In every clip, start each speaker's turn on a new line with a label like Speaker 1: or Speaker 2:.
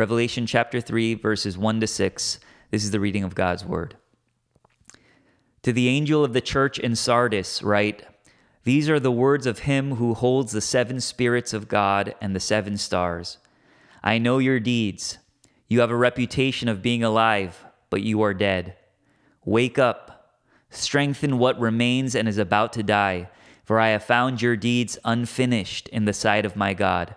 Speaker 1: Revelation chapter 3, verses 1 to 6. This is the reading of God's word. To the angel of the church in Sardis, write These are the words of him who holds the seven spirits of God and the seven stars. I know your deeds. You have a reputation of being alive, but you are dead. Wake up, strengthen what remains and is about to die, for I have found your deeds unfinished in the sight of my God.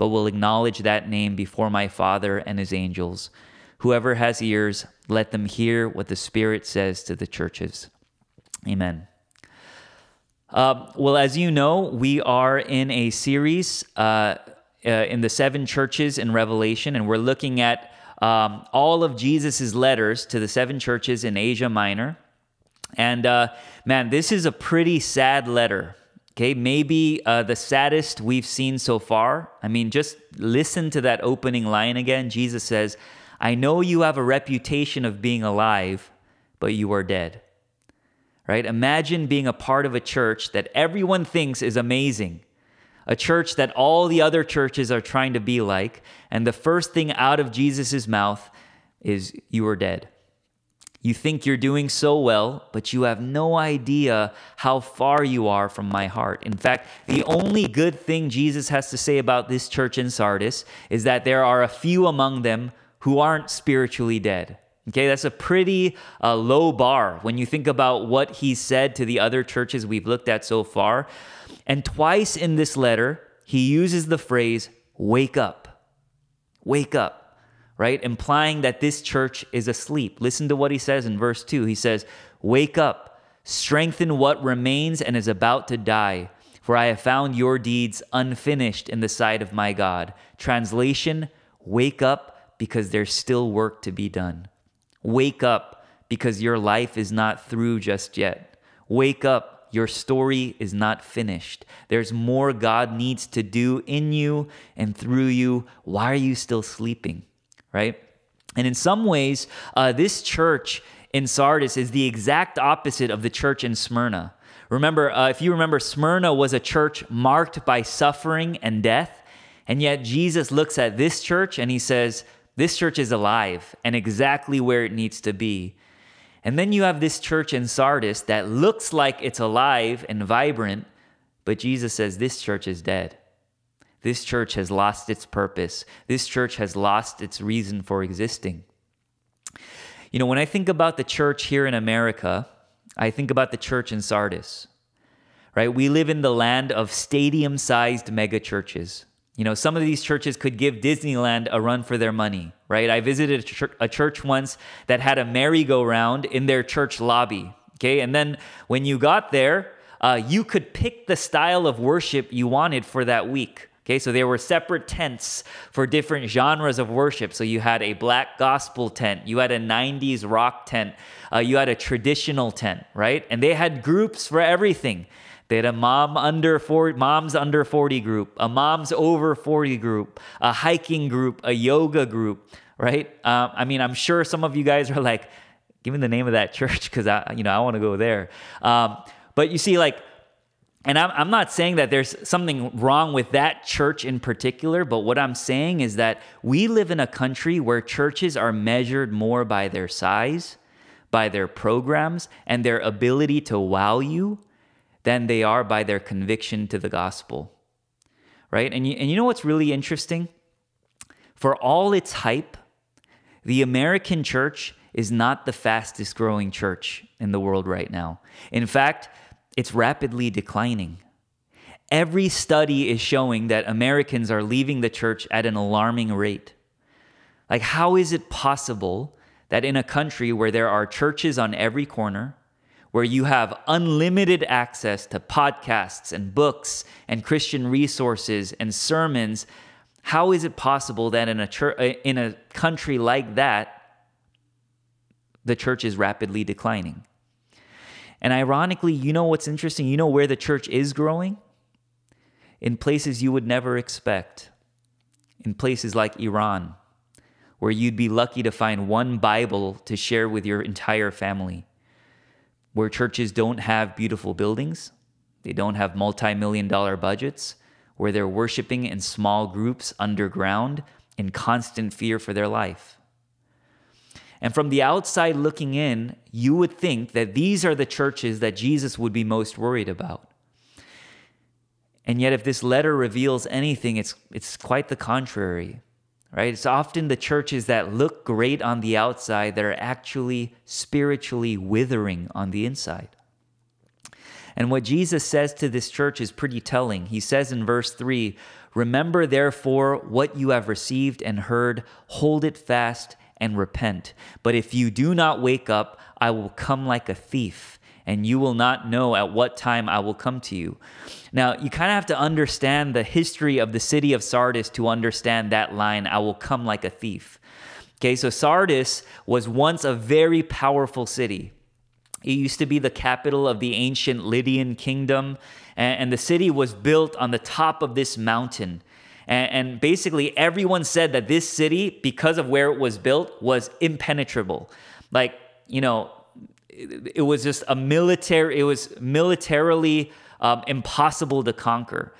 Speaker 1: but will acknowledge that name before my Father and his angels. Whoever has ears, let them hear what the Spirit says to the churches. Amen. Uh, well, as you know, we are in a series uh, uh, in the seven churches in Revelation, and we're looking at um, all of Jesus' letters to the seven churches in Asia Minor. And uh, man, this is a pretty sad letter. Okay, maybe uh, the saddest we've seen so far. I mean, just listen to that opening line again. Jesus says, I know you have a reputation of being alive, but you are dead. Right? Imagine being a part of a church that everyone thinks is amazing, a church that all the other churches are trying to be like, and the first thing out of Jesus' mouth is, You are dead. You think you're doing so well, but you have no idea how far you are from my heart. In fact, the only good thing Jesus has to say about this church in Sardis is that there are a few among them who aren't spiritually dead. Okay, that's a pretty uh, low bar when you think about what he said to the other churches we've looked at so far. And twice in this letter, he uses the phrase, wake up. Wake up right? Implying that this church is asleep. Listen to what he says in verse 2. He says, Wake up, strengthen what remains and is about to die, for I have found your deeds unfinished in the sight of my God. Translation, wake up because there's still work to be done. Wake up because your life is not through just yet. Wake up your story is not finished. There's more God needs to do in you and through you. Why are you still sleeping? right? And in some ways, uh, this church in Sardis is the exact opposite of the church in Smyrna. Remember, uh, if you remember, Smyrna was a church marked by suffering and death. And yet, Jesus looks at this church and he says, This church is alive and exactly where it needs to be. And then you have this church in Sardis that looks like it's alive and vibrant, but Jesus says, This church is dead. This church has lost its purpose. This church has lost its reason for existing. You know, when I think about the church here in America, I think about the church in Sardis, right? We live in the land of stadium sized mega churches. You know, some of these churches could give Disneyland a run for their money, right? I visited a, church, a church once that had a merry go round in their church lobby, okay? And then when you got there, uh, you could pick the style of worship you wanted for that week. Okay, so there were separate tents for different genres of worship. So you had a black gospel tent, you had a 90s rock tent, uh, you had a traditional tent, right? And they had groups for everything. They had a mom under 40, moms under 40 group, a moms over 40 group, a hiking group, a yoga group, right? Uh, I mean, I'm sure some of you guys are like, give me the name of that church because I, you know, I want to go there. Um, but you see, like and I'm, I'm not saying that there's something wrong with that church in particular, but what I'm saying is that we live in a country where churches are measured more by their size, by their programs, and their ability to wow you than they are by their conviction to the gospel. Right? And you, and you know what's really interesting? For all its hype, the American church is not the fastest growing church in the world right now. In fact, it's rapidly declining. Every study is showing that Americans are leaving the church at an alarming rate. Like, how is it possible that in a country where there are churches on every corner, where you have unlimited access to podcasts and books and Christian resources and sermons, how is it possible that in a church, in a country like that, the church is rapidly declining? And ironically, you know what's interesting? You know where the church is growing? In places you would never expect. In places like Iran, where you'd be lucky to find one Bible to share with your entire family, where churches don't have beautiful buildings, they don't have multi million dollar budgets, where they're worshiping in small groups underground in constant fear for their life. And from the outside looking in, you would think that these are the churches that Jesus would be most worried about. And yet, if this letter reveals anything, it's, it's quite the contrary, right? It's often the churches that look great on the outside that are actually spiritually withering on the inside. And what Jesus says to this church is pretty telling. He says in verse 3 Remember, therefore, what you have received and heard, hold it fast and repent. But if you do not wake up, I will come like a thief, and you will not know at what time I will come to you. Now, you kind of have to understand the history of the city of Sardis to understand that line I will come like a thief. Okay, so Sardis was once a very powerful city. It used to be the capital of the ancient Lydian kingdom, and the city was built on the top of this mountain. And, and basically, everyone said that this city, because of where it was built, was impenetrable. Like, you know, it, it was just a military, it was militarily um, impossible to conquer.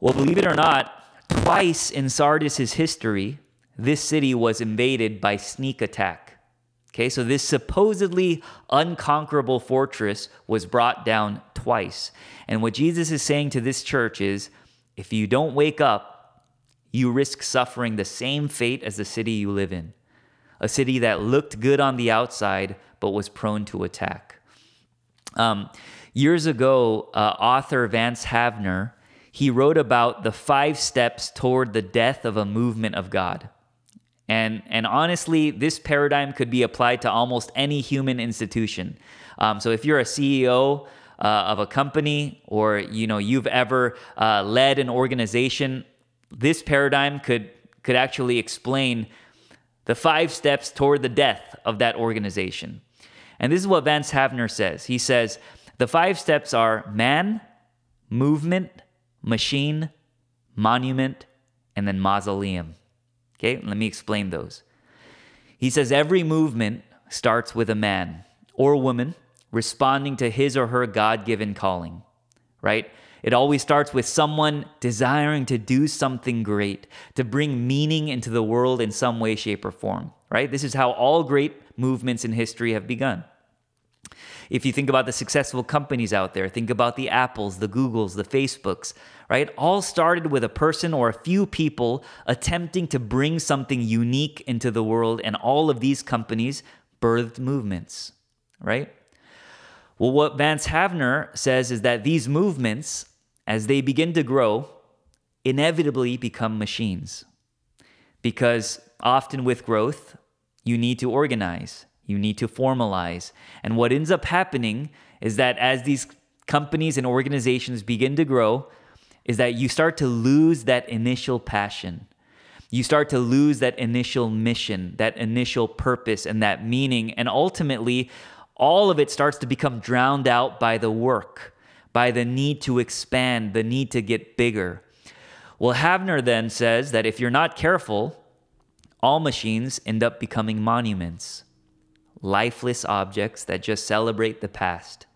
Speaker 1: Well, believe it or not, twice in Sardis's history, this city was invaded by sneak attack. Okay, so this supposedly unconquerable fortress was brought down twice. And what Jesus is saying to this church is if you don't wake up, you risk suffering the same fate as the city you live in, a city that looked good on the outside but was prone to attack. Um, years ago, uh, author Vance Havner he wrote about the five steps toward the death of a movement of God. And, and honestly, this paradigm could be applied to almost any human institution. Um, so if you're a CEO uh, of a company or you know you've ever uh, led an organization, this paradigm could could actually explain the five steps toward the death of that organization. And this is what Vance Havner says. He says the five steps are man, movement, machine, monument, and then mausoleum. Okay, let me explain those. He says every movement starts with a man or woman responding to his or her God given calling, right? It always starts with someone desiring to do something great, to bring meaning into the world in some way, shape, or form, right? This is how all great movements in history have begun. If you think about the successful companies out there, think about the Apples, the Googles, the Facebooks, right? All started with a person or a few people attempting to bring something unique into the world, and all of these companies birthed movements, right? Well, what Vance Havner says is that these movements as they begin to grow, inevitably become machines. Because often with growth, you need to organize, you need to formalize. And what ends up happening is that as these companies and organizations begin to grow, is that you start to lose that initial passion. You start to lose that initial mission, that initial purpose, and that meaning. And ultimately, all of it starts to become drowned out by the work by the need to expand, the need to get bigger. Well, Havner then says that if you're not careful, all machines end up becoming monuments, lifeless objects that just celebrate the past,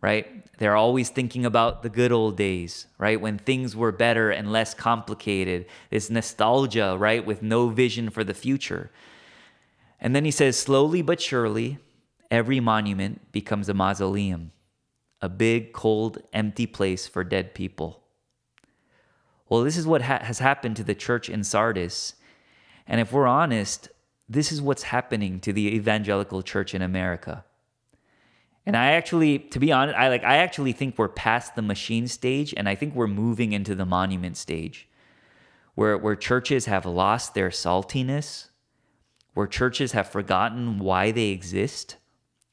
Speaker 1: right? They're always thinking about the good old days, right? When things were better and less complicated. This nostalgia, right? With no vision for the future. And then he says, slowly but surely, every monument becomes a mausoleum a big, cold, empty place for dead people. Well, this is what ha- has happened to the church in Sardis. And if we're honest, this is what's happening to the evangelical church in America. And I actually, to be honest, I like I actually think we're past the machine stage and I think we're moving into the monument stage. Where where churches have lost their saltiness, where churches have forgotten why they exist.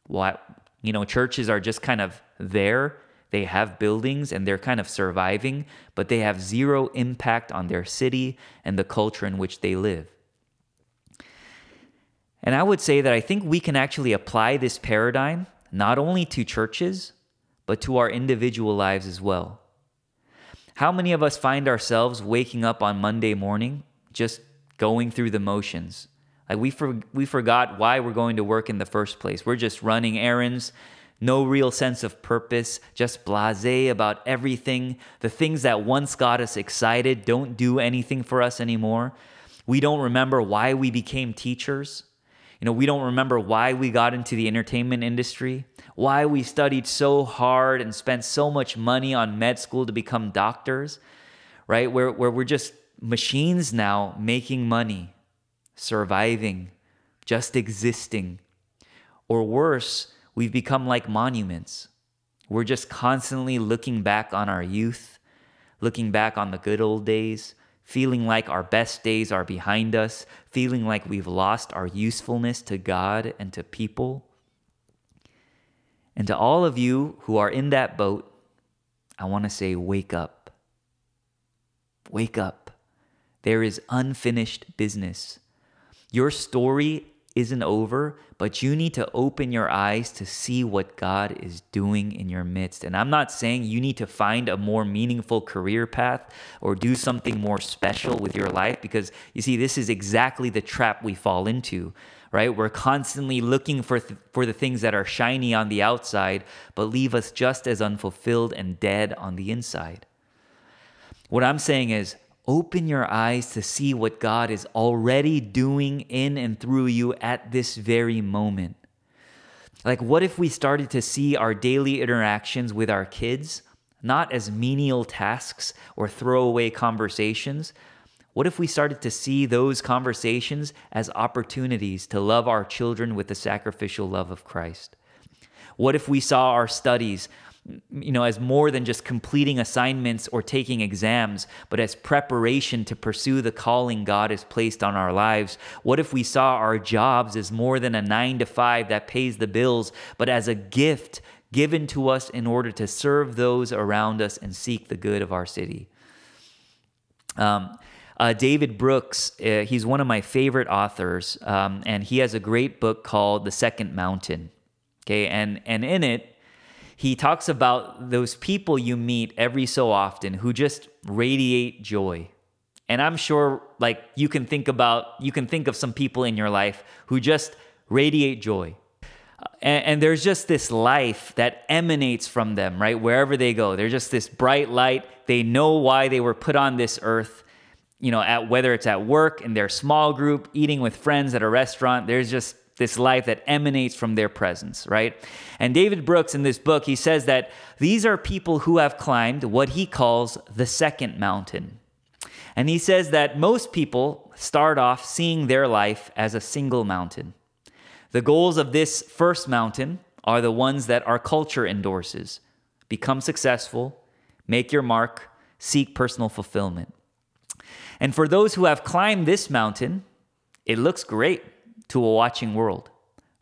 Speaker 1: Why you know, churches are just kind of there. They have buildings and they're kind of surviving, but they have zero impact on their city and the culture in which they live. And I would say that I think we can actually apply this paradigm not only to churches, but to our individual lives as well. How many of us find ourselves waking up on Monday morning just going through the motions? Like we, for, we forgot why we're going to work in the first place. We're just running errands, no real sense of purpose, just blase about everything. The things that once got us excited don't do anything for us anymore. We don't remember why we became teachers. You know, we don't remember why we got into the entertainment industry, why we studied so hard and spent so much money on med school to become doctors, right? Where, where we're just machines now making money, surviving, just existing. Or worse, We've become like monuments. We're just constantly looking back on our youth, looking back on the good old days, feeling like our best days are behind us, feeling like we've lost our usefulness to God and to people. And to all of you who are in that boat, I want to say, wake up. Wake up. There is unfinished business. Your story isn't over, but you need to open your eyes to see what God is doing in your midst. And I'm not saying you need to find a more meaningful career path or do something more special with your life, because you see, this is exactly the trap we fall into. Right? We're constantly looking for, th- for the things that are shiny on the outside, but leave us just as unfulfilled and dead on the inside. What I'm saying is, Open your eyes to see what God is already doing in and through you at this very moment. Like, what if we started to see our daily interactions with our kids not as menial tasks or throwaway conversations? What if we started to see those conversations as opportunities to love our children with the sacrificial love of Christ? What if we saw our studies you know, as more than just completing assignments or taking exams, but as preparation to pursue the calling God has placed on our lives? What if we saw our jobs as more than a nine to five that pays the bills, but as a gift given to us in order to serve those around us and seek the good of our city? Um, uh, David Brooks, uh, he's one of my favorite authors, um, and he has a great book called The Second Mountain. Okay, and, and in it, he talks about those people you meet every so often who just radiate joy. And I'm sure like you can think about you can think of some people in your life who just radiate joy. And, and there's just this life that emanates from them, right? Wherever they go, they're just this bright light. They know why they were put on this earth. You know, at whether it's at work in their small group, eating with friends at a restaurant, there's just this life that emanates from their presence, right? And David Brooks in this book, he says that these are people who have climbed what he calls the second mountain. And he says that most people start off seeing their life as a single mountain. The goals of this first mountain are the ones that our culture endorses become successful, make your mark, seek personal fulfillment. And for those who have climbed this mountain, it looks great to a watching world,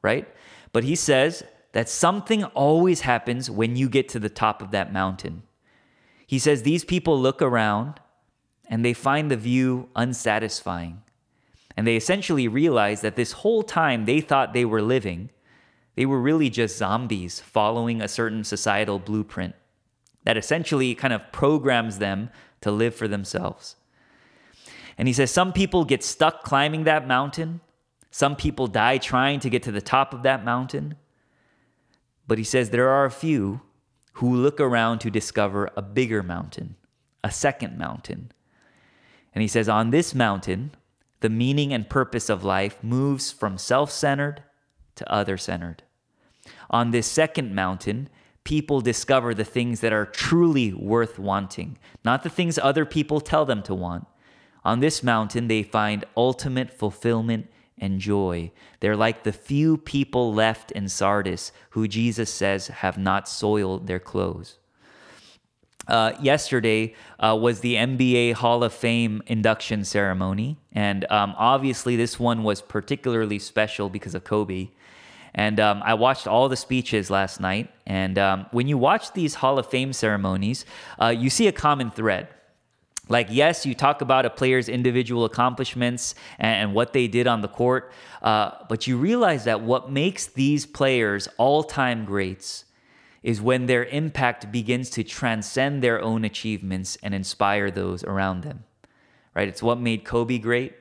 Speaker 1: right? But he says that something always happens when you get to the top of that mountain. He says these people look around and they find the view unsatisfying. And they essentially realize that this whole time they thought they were living, they were really just zombies following a certain societal blueprint that essentially kind of programs them to live for themselves. And he says some people get stuck climbing that mountain some people die trying to get to the top of that mountain. But he says there are a few who look around to discover a bigger mountain, a second mountain. And he says, on this mountain, the meaning and purpose of life moves from self centered to other centered. On this second mountain, people discover the things that are truly worth wanting, not the things other people tell them to want. On this mountain, they find ultimate fulfillment and joy. They're like the few people left in Sardis who Jesus says have not soiled their clothes. Uh, yesterday uh, was the NBA Hall of Fame induction ceremony. And um, obviously, this one was particularly special because of Kobe. And um, I watched all the speeches last night. And um, when you watch these Hall of Fame ceremonies, uh, you see a common thread like yes you talk about a player's individual accomplishments and, what they did on the court uh, but you realize that what makes these players all-time greats is when their impact begins to transcend their own achievements and inspire those around them right it's what made kobe great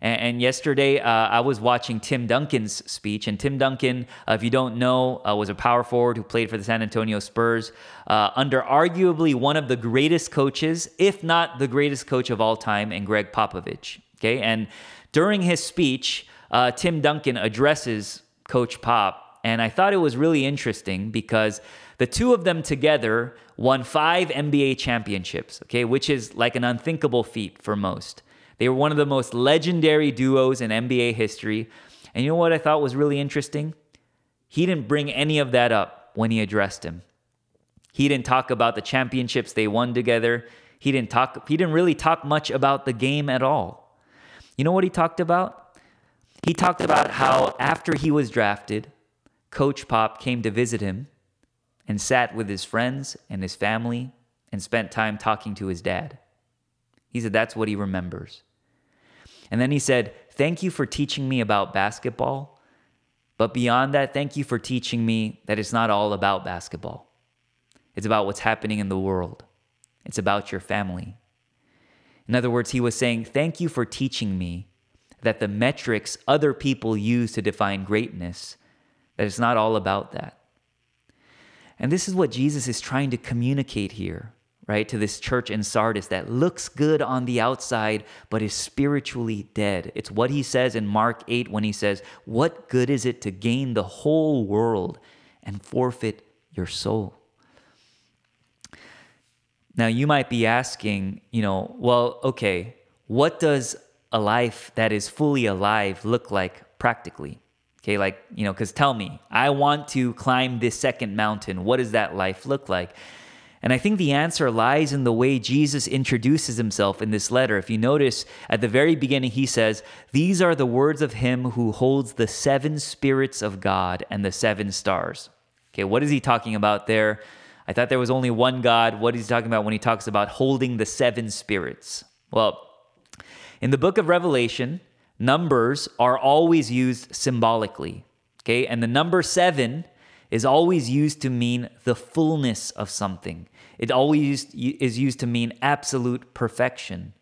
Speaker 1: and, and yesterday, uh, I was watching Tim Duncan's speech. And Tim Duncan, uh, if you don't know, uh, was a power forward who played for the San Antonio Spurs uh, under arguably one of the greatest coaches, if not the greatest coach of all time, and Gregg Popovich. Okay. And during his speech, uh, Tim Duncan addresses Coach Pop. And I thought it was really interesting because the two of them together won five NBA championships, okay, which is like an unthinkable feat for most. They were one of the most legendary duos in NBA history. And you know what I thought was really interesting? He didn't bring any of that up when he addressed him. He didn't talk about the championships they won together. He didn't talk he didn't really talk much about the game at all. You know what he talked about? He talked about how after he was drafted, Coach Pop came to visit him and sat with his friends and his family and spent time talking to his dad. He said that's what he remembers. And then he said, Thank you for teaching me about basketball. But beyond that, thank you for teaching me that it's not all about basketball. It's about what's happening in the world, it's about your family. In other words, he was saying, Thank you for teaching me that the metrics other people use to define greatness, that it's not all about that. And this is what Jesus is trying to communicate here right, to this church in Sardis that looks good on the outside, but is spiritually dead. It's what he says in Mark 8 when he says, What good is it to gain the whole world and forfeit your soul? Now, you might be asking, you know, well, okay, what does a life that is fully alive look like practically? Okay, like, you know, because tell me, I want to climb this second mountain. What does that life look like? And I think the answer lies in the way Jesus introduces himself in this letter. If you notice, at the very beginning, he says, These are the words of him who holds the seven spirits of God and the seven stars. Okay, what is he talking about there? I thought there was only one God. What is he talking about when he talks about holding the seven spirits? Well, in the book of Revelation, numbers are always used symbolically. Okay, and the number seven is always used to mean the fullness of something. It always is used to mean absolute perfection.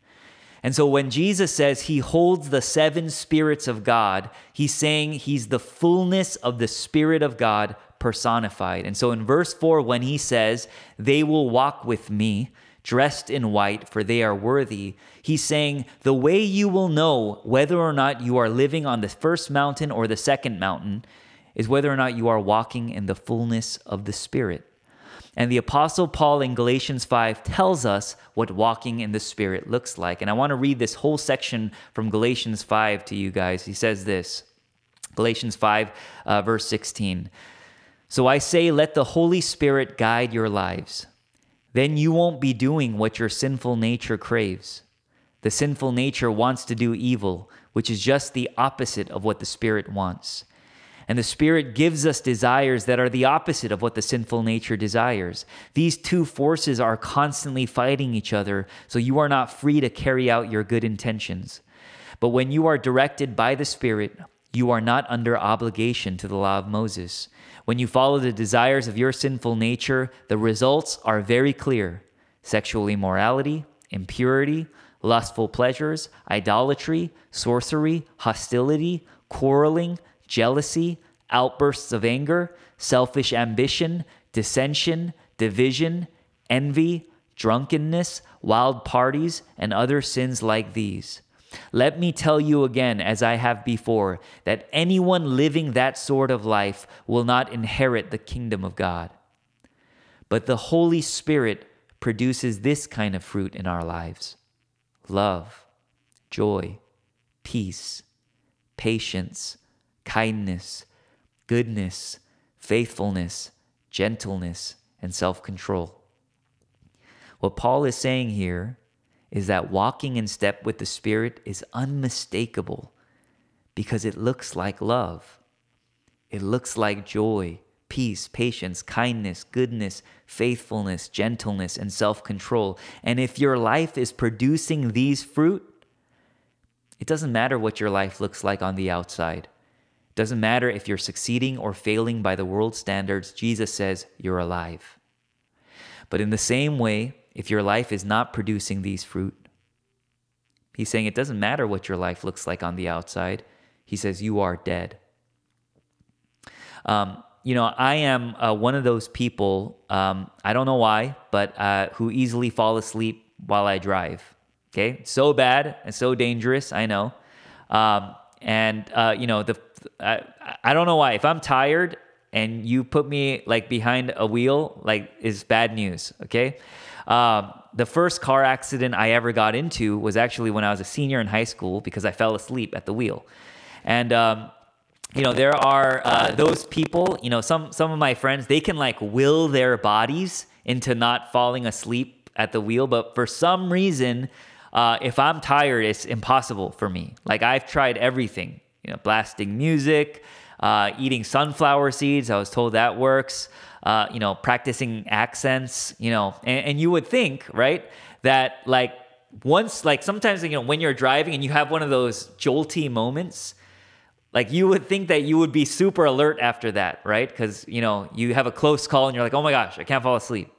Speaker 1: And so when Jesus says he holds the seven spirits of God, he's saying he's the fullness of the Spirit of God personified. And so in verse 4, when he says, They will walk with me, dressed in white, for they are worthy, he's saying, The way you will know whether or not you are living on the first mountain or the second mountain is whether or not you are walking in the fullness of the Spirit. And the Apostle Paul in Galatians 5 tells us what walking in the Spirit looks like. And I want to read this whole section from Galatians 5 to you guys. He says this Galatians 5, uh, verse 16. So I say, let the Holy Spirit guide your lives. Then you won't be doing what your sinful nature craves. The sinful nature wants to do evil, which is just the opposite of what the Spirit wants. And the Spirit gives us desires that are the opposite of what the sinful nature desires. These two forces are constantly fighting each other, so you are not free to carry out your good intentions. But when you are directed by the Spirit, you are not under obligation to the law of Moses. When you follow the desires of your sinful nature, the results are very clear sexual immorality, impurity, lustful pleasures, idolatry, sorcery, hostility, quarreling jealousy, outbursts of anger, selfish ambition, dissension, division, envy, drunkenness, wild parties, and other sins like these. Let me tell you again, as I have before, that anyone living that sort of life will not inherit the kingdom of God. But the Holy Spirit produces this kind of fruit in our lives love, joy, peace, patience kindness, goodness, faithfulness, gentleness, and self control. What Paul is saying here is that walking in step with the Spirit is unmistakable because it looks like love. It looks like joy, peace, patience, kindness, goodness, faithfulness, gentleness, and self control. And if your life is producing these fruit, it doesn't matter what your life looks like on the outside. Doesn't matter if you're succeeding or failing by the world's standards, Jesus says you're alive. But in the same way, if your life is not producing these fruit, he's saying it doesn't matter what your life looks like on the outside. He says you are dead. Um, you know, I am uh, one of those people, um, I don't know why, but uh, who easily fall asleep while I drive. Okay, so bad and so dangerous, I know. Um, and, uh, you know, the I I don't know why. If I'm tired and you put me like behind a wheel, like is bad news. Okay. Um, the first car accident I ever got into was actually when I was a senior in high school because I fell asleep at the wheel, and um, you know there are uh, those people. You know some some of my friends they can like will their bodies into not falling asleep at the wheel, but for some reason. Uh, if I'm tired, it's impossible for me. Like I've tried everything you know, blasting music, uh, eating sunflower seeds. I was told that works. Uh, you know, practicing accents. You know, and, and you would think, right, that like once, like sometimes, you know, when you're driving and you have one of those jolty moments, like you would think that you would be super alert after that, right? Because you know you have a close call and you're like, oh my gosh, I can't fall asleep.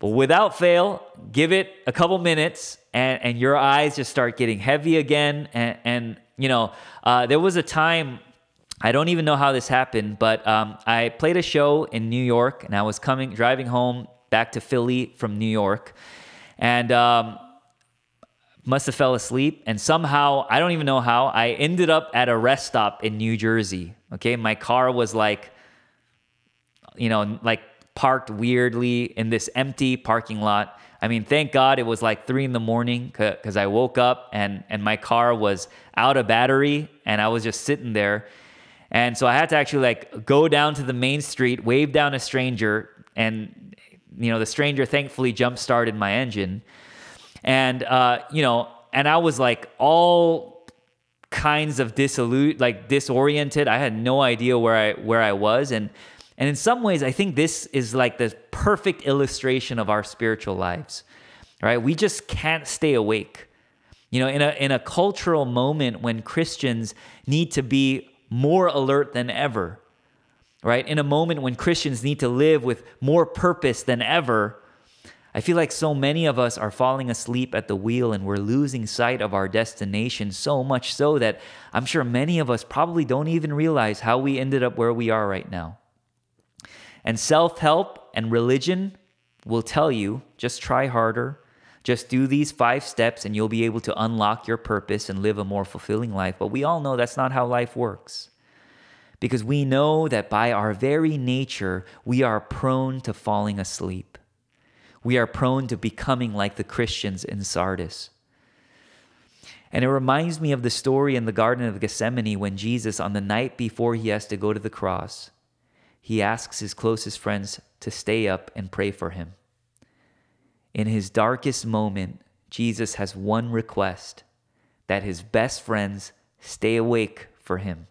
Speaker 1: But without fail, give it a couple minutes and, and your eyes just start getting heavy again. And, and you know, uh, there was a time I don't even know how this happened, but um, I played a show in New York, and I was coming driving home back to Philly from New York, and um, must have fell asleep. And somehow, I don't even know how, I ended up at a rest stop in New Jersey. Okay, my car was like, you know, like parked weirdly in this empty parking lot. I mean, thank God it was like three in the morning because I woke up and, and my car was out of battery and I was just sitting there. And so I had to actually like go down to the main street, wave down a stranger, and you know the stranger thankfully jump started my engine, and uh, you know, and I was like all kinds of dissolute, like disoriented. I had no idea where I where I was, and and in some ways, I think this is like the perfect illustration of our spiritual lives, right? We just can't stay awake. You know, in a, in a cultural moment when Christians need to be more alert than ever, right? In a moment when Christians need to live with more purpose than ever, I feel like so many of us are falling asleep at the wheel and we're losing sight of our destination so much so that I'm sure many of us probably don't even realize how we ended up where we are right now. And self help and religion will tell you just try harder, just do these five steps, and you'll be able to unlock your purpose and live a more fulfilling life. But we all know that's not how life works. Because we know that by our very nature, we are prone to falling asleep. We are prone to becoming like the Christians in Sardis. And it reminds me of the story in the Garden of Gethsemane when Jesus, on the night before he has to go to the cross, he asks his closest friends to stay up and pray for him. In his darkest moment, Jesus has one request that his best friends stay awake for him.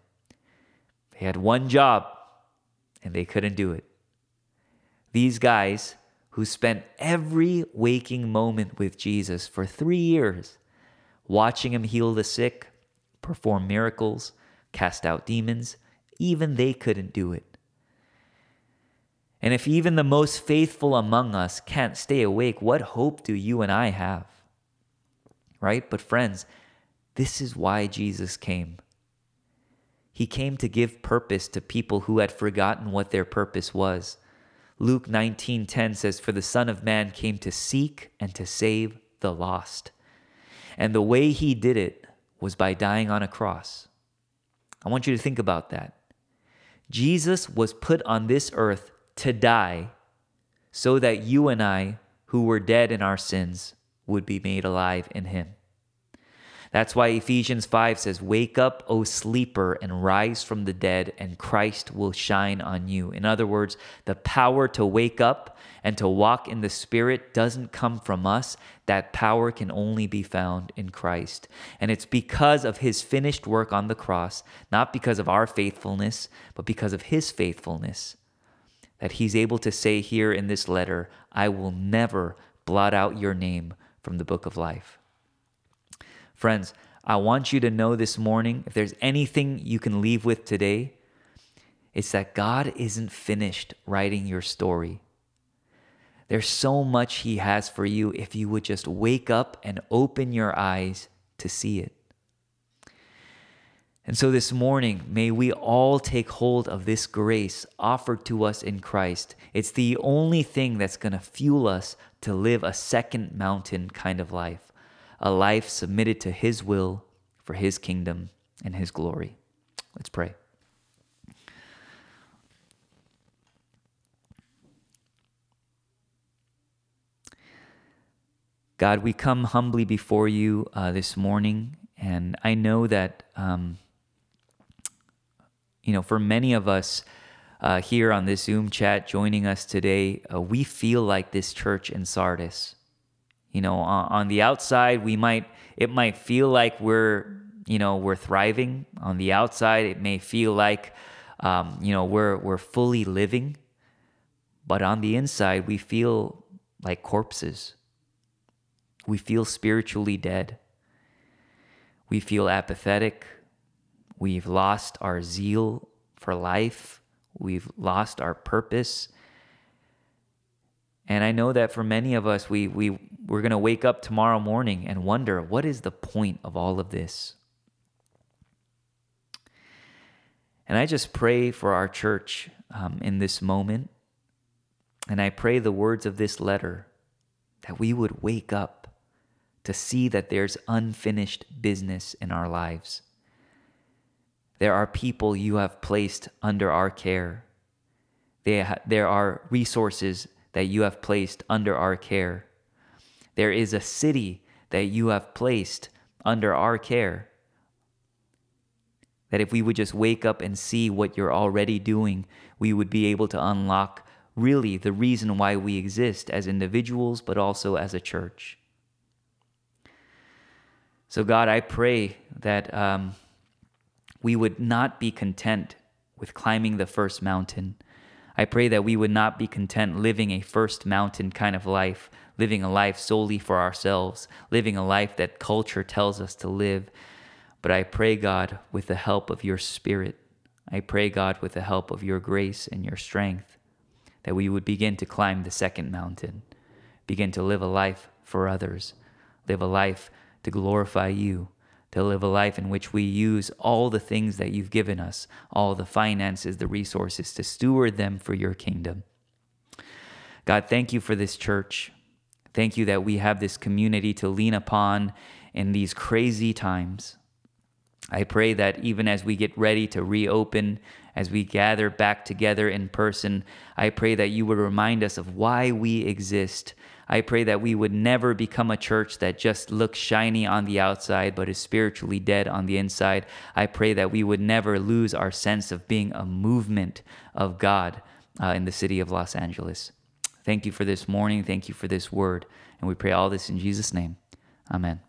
Speaker 1: They had one job and they couldn't do it. These guys, who spent every waking moment with Jesus for three years, watching him heal the sick, perform miracles, cast out demons, even they couldn't do it. And if even the most faithful among us can't stay awake, what hope do you and I have? Right? But, friends, this is why Jesus came. He came to give purpose to people who had forgotten what their purpose was. Luke 19:10 says for the son of man came to seek and to save the lost. And the way he did it was by dying on a cross. I want you to think about that. Jesus was put on this earth to die so that you and I, who were dead in our sins, would be made alive in him. That's why Ephesians 5 says, Wake up, O sleeper, and rise from the dead, and Christ will shine on you. In other words, the power to wake up and to walk in the Spirit doesn't come from us. That power can only be found in Christ. And it's because of his finished work on the cross, not because of our faithfulness, but because of his faithfulness, that he's able to say here in this letter, I will never blot out your name from the book of life. Friends, I want you to know this morning if there's anything you can leave with today, it's that God isn't finished writing your story. There's so much He has for you if you would just wake up and open your eyes to see it. And so this morning, may we all take hold of this grace offered to us in Christ. It's the only thing that's going to fuel us to live a second mountain kind of life, a life submitted to His will for His kingdom and His glory. Let's pray. God, we come humbly before you uh, this morning, and I know that. Um, you know, for many of us uh, here on this Zoom chat joining us today, uh, we feel like this church in Sardis. You know, on, on the outside, we might it might feel like we're you know we're thriving. On the outside, it may feel like um, you know we're we're fully living, but on the inside, we feel like corpses. We feel spiritually dead. We feel apathetic We've lost our zeal for life. We've lost our purpose. And I know that for many of us, we, we, we're going to wake up tomorrow morning and wonder what is the point of all of this? And I just pray for our church um, in this moment. And I pray the words of this letter that we would wake up to see that there's unfinished business in our lives. There are people you have placed under our care. There are resources that you have placed under our care. There is a city that you have placed under our care. That if we would just wake up and see what you're already doing, we would be able to unlock really the reason why we exist as individuals, but also as a church. So, God, I pray that um, we would not be content with climbing the first mountain. I pray that we would not be content living a first mountain kind of life, living a life solely for ourselves, living a life that culture tells us to live. But I pray, God, with the help of your Spirit, I pray, God, with the help of your grace and your strength, that we would begin to climb the second mountain, begin to live a life for others, live a life to glorify you to live a life in which we use all the things that you've given us, all the finances, the resources, to steward them for your kingdom. God, thank you for this church. Thank you that we have this community to lean upon in these crazy times. I pray that even as we get ready to reopen, as we gather back together in person, I pray that you would remind us of why we exist, I pray that we would never become a church that just looks shiny on the outside but is spiritually dead on the inside. I pray that we would never lose our sense of being a movement of God uh, in the city of Los Angeles. Thank you for this morning. Thank you for this word. And we pray all this in Jesus' name. Amen.